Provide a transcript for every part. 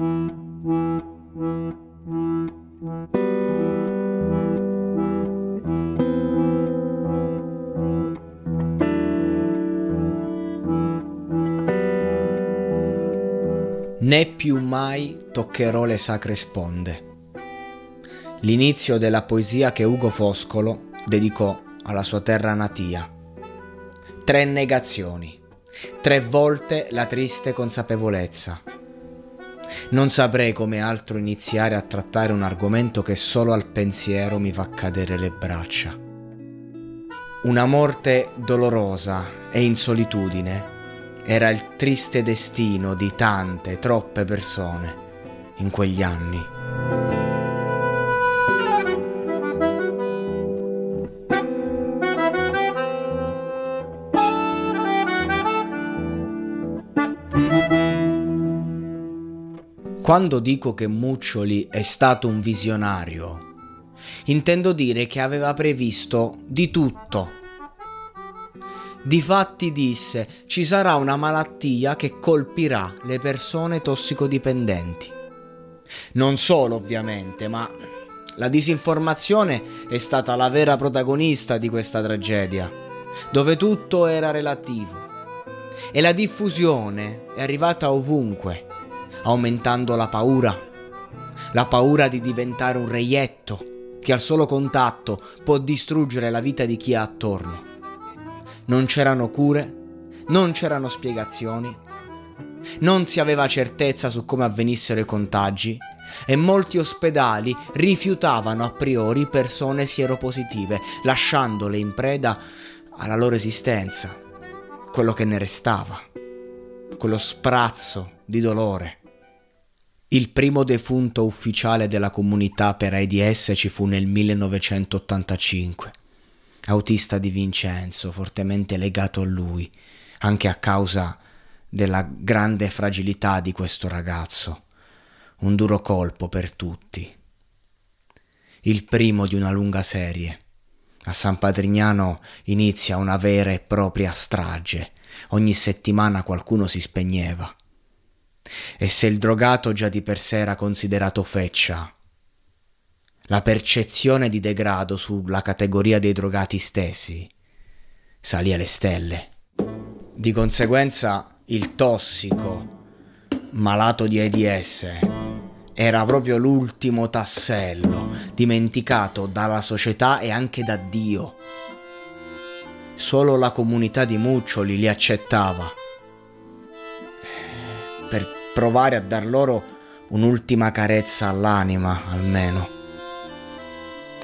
Né più mai toccherò le sacre sponde. L'inizio della poesia che Ugo Foscolo dedicò alla sua terra natia. Tre negazioni, tre volte la triste consapevolezza. Non saprei come altro iniziare a trattare un argomento che solo al pensiero mi fa cadere le braccia. Una morte dolorosa e in solitudine era il triste destino di tante, troppe persone in quegli anni. Quando dico che Muccioli è stato un visionario, intendo dire che aveva previsto di tutto. Difatti disse ci sarà una malattia che colpirà le persone tossicodipendenti. Non solo ovviamente, ma la disinformazione è stata la vera protagonista di questa tragedia, dove tutto era relativo. E la diffusione è arrivata ovunque aumentando la paura, la paura di diventare un reietto che al solo contatto può distruggere la vita di chi ha attorno. Non c'erano cure, non c'erano spiegazioni, non si aveva certezza su come avvenissero i contagi e molti ospedali rifiutavano a priori persone sieropositive, lasciandole in preda alla loro esistenza, quello che ne restava, quello sprazzo di dolore. Il primo defunto ufficiale della comunità per AIDS ci fu nel 1985. Autista di Vincenzo, fortemente legato a lui, anche a causa della grande fragilità di questo ragazzo. Un duro colpo per tutti. Il primo di una lunga serie. A San Patrignano inizia una vera e propria strage. Ogni settimana qualcuno si spegneva. E se il drogato già di per sé era considerato feccia, la percezione di degrado sulla categoria dei drogati stessi salì alle stelle. Di conseguenza il tossico, malato di AIDS, era proprio l'ultimo tassello dimenticato dalla società e anche da Dio. Solo la comunità di Muccioli li accettava per provare a dar loro un'ultima carezza all'anima, almeno.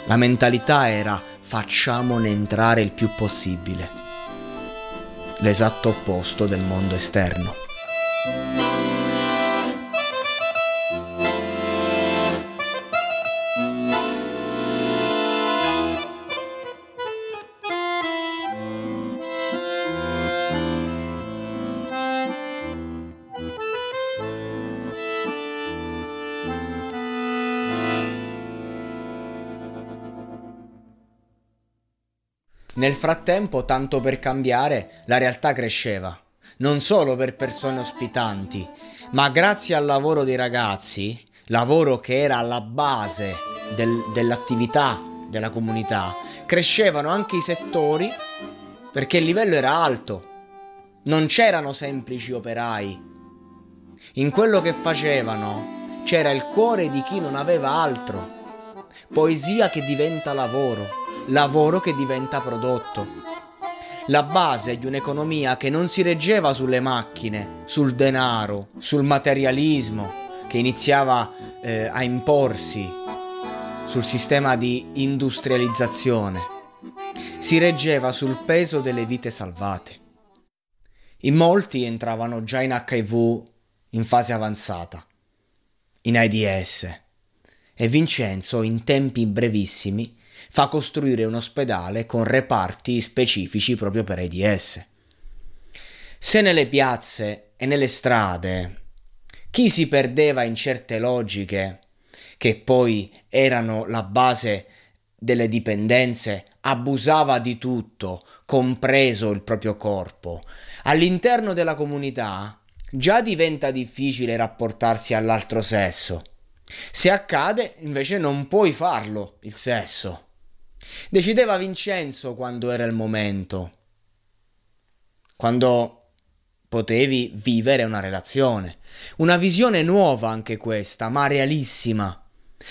La mentalità era facciamone entrare il più possibile, l'esatto opposto del mondo esterno. Nel frattempo, tanto per cambiare, la realtà cresceva. Non solo per persone ospitanti, ma grazie al lavoro dei ragazzi, lavoro che era alla base del, dell'attività della comunità, crescevano anche i settori perché il livello era alto. Non c'erano semplici operai. In quello che facevano c'era il cuore di chi non aveva altro. Poesia che diventa lavoro, lavoro che diventa prodotto. La base di un'economia che non si reggeva sulle macchine, sul denaro, sul materialismo, che iniziava eh, a imporsi sul sistema di industrializzazione. Si reggeva sul peso delle vite salvate. In molti entravano già in HIV in fase avanzata, in AIDS, e Vincenzo in tempi brevissimi fa costruire un ospedale con reparti specifici proprio per AIDS. Se nelle piazze e nelle strade chi si perdeva in certe logiche, che poi erano la base delle dipendenze, abusava di tutto, compreso il proprio corpo. All'interno della comunità già diventa difficile rapportarsi all'altro sesso. Se accade, invece non puoi farlo, il sesso. Decideva Vincenzo quando era il momento. Quando potevi vivere una relazione. Una visione nuova anche questa, ma realissima.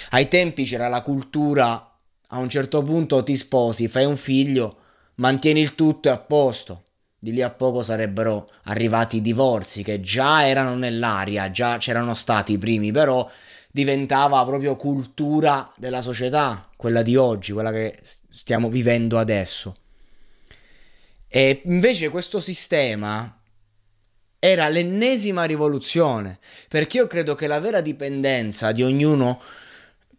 Ai tempi c'era la cultura, a un certo punto ti sposi, fai un figlio, mantieni il tutto e a posto. Di lì a poco sarebbero arrivati i divorzi che già erano nell'aria, già c'erano stati i primi, però diventava proprio cultura della società, quella di oggi, quella che stiamo vivendo adesso. E invece questo sistema era l'ennesima rivoluzione, perché io credo che la vera dipendenza di ognuno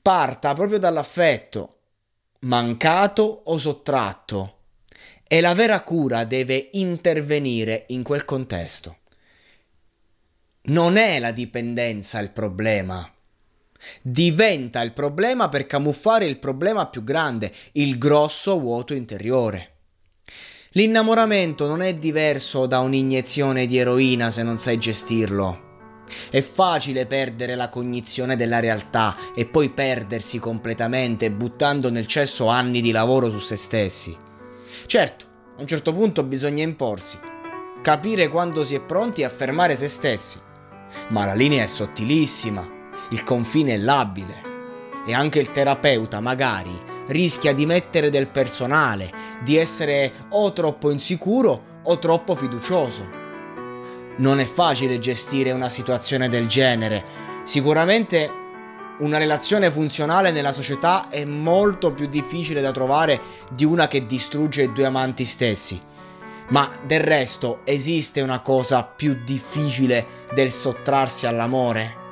parta proprio dall'affetto, mancato o sottratto, e la vera cura deve intervenire in quel contesto. Non è la dipendenza il problema. Diventa il problema per camuffare il problema più grande, il grosso vuoto interiore. L'innamoramento non è diverso da un'iniezione di eroina se non sai gestirlo. È facile perdere la cognizione della realtà e poi perdersi completamente buttando nel cesso anni di lavoro su se stessi. Certo, a un certo punto bisogna imporsi, capire quando si è pronti a fermare se stessi. Ma la linea è sottilissima, il confine è labile e anche il terapeuta magari rischia di mettere del personale, di essere o troppo insicuro o troppo fiducioso. Non è facile gestire una situazione del genere. Sicuramente una relazione funzionale nella società è molto più difficile da trovare di una che distrugge i due amanti stessi. Ma del resto esiste una cosa più difficile del sottrarsi all'amore?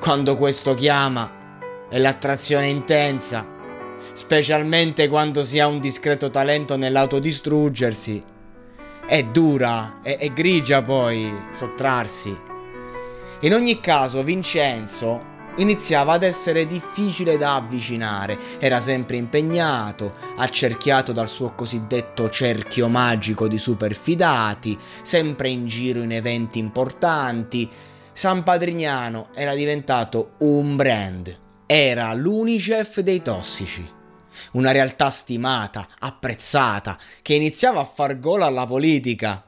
Quando questo chiama e l'attrazione intensa, specialmente quando si ha un discreto talento nell'autodistruggersi. È dura, è, è grigia poi sottrarsi. In ogni caso, Vincenzo iniziava ad essere difficile da avvicinare, era sempre impegnato, accerchiato dal suo cosiddetto cerchio magico di superfidati, sempre in giro in eventi importanti. San Padrignano era diventato un brand era l'Unicef dei tossici. Una realtà stimata, apprezzata, che iniziava a far gola alla politica.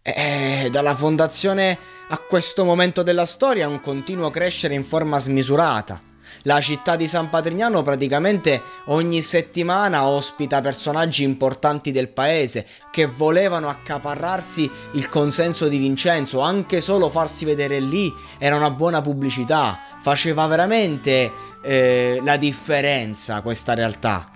E dalla fondazione a questo momento della storia un continuo crescere in forma smisurata. La città di San Patrignano praticamente ogni settimana ospita personaggi importanti del paese che volevano accaparrarsi il consenso di Vincenzo, anche solo farsi vedere lì era una buona pubblicità, faceva veramente eh, la differenza questa realtà.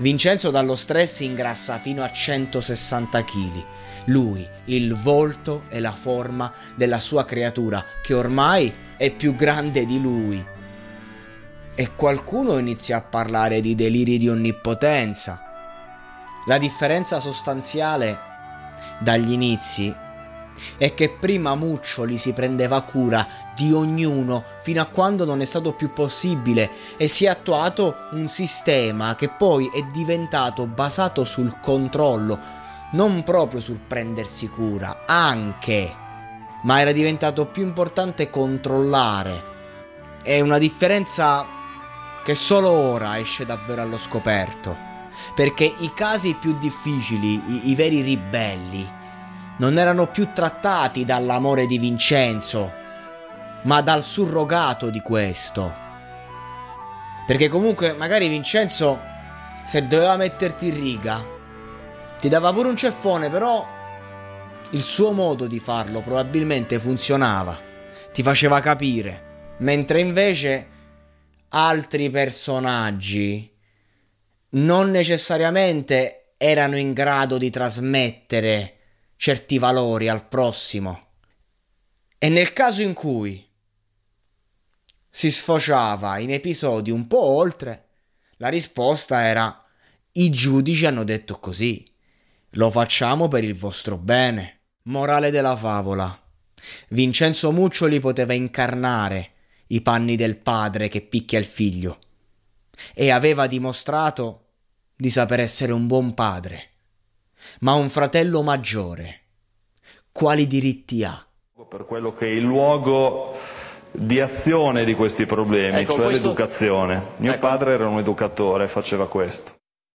Vincenzo dallo stress ingrassa fino a 160 kg. Lui, il volto e la forma della sua creatura, che ormai è più grande di lui. E qualcuno inizia a parlare di deliri di onnipotenza. La differenza sostanziale dagli inizi è che prima Muccioli si prendeva cura di ognuno fino a quando non è stato più possibile e si è attuato un sistema che poi è diventato basato sul controllo, non proprio sul prendersi cura, anche, ma era diventato più importante controllare è una differenza che solo ora esce davvero allo scoperto. Perché i casi più difficili, i, i veri ribelli, non erano più trattati dall'amore di Vincenzo, ma dal surrogato di questo. Perché comunque magari Vincenzo, se doveva metterti in riga, ti dava pure un ceffone, però il suo modo di farlo probabilmente funzionava, ti faceva capire. Mentre invece altri personaggi non necessariamente erano in grado di trasmettere certi valori al prossimo. E nel caso in cui si sfociava in episodi un po' oltre, la risposta era i giudici hanno detto così, lo facciamo per il vostro bene. Morale della favola. Vincenzo Muccioli poteva incarnare i panni del padre che picchia il figlio e aveva dimostrato di saper essere un buon padre ma un fratello maggiore. Quali diritti ha? Per quello che è il luogo di azione di questi problemi, ecco, cioè questo... l'educazione. Mio ecco. padre era un educatore, faceva questo.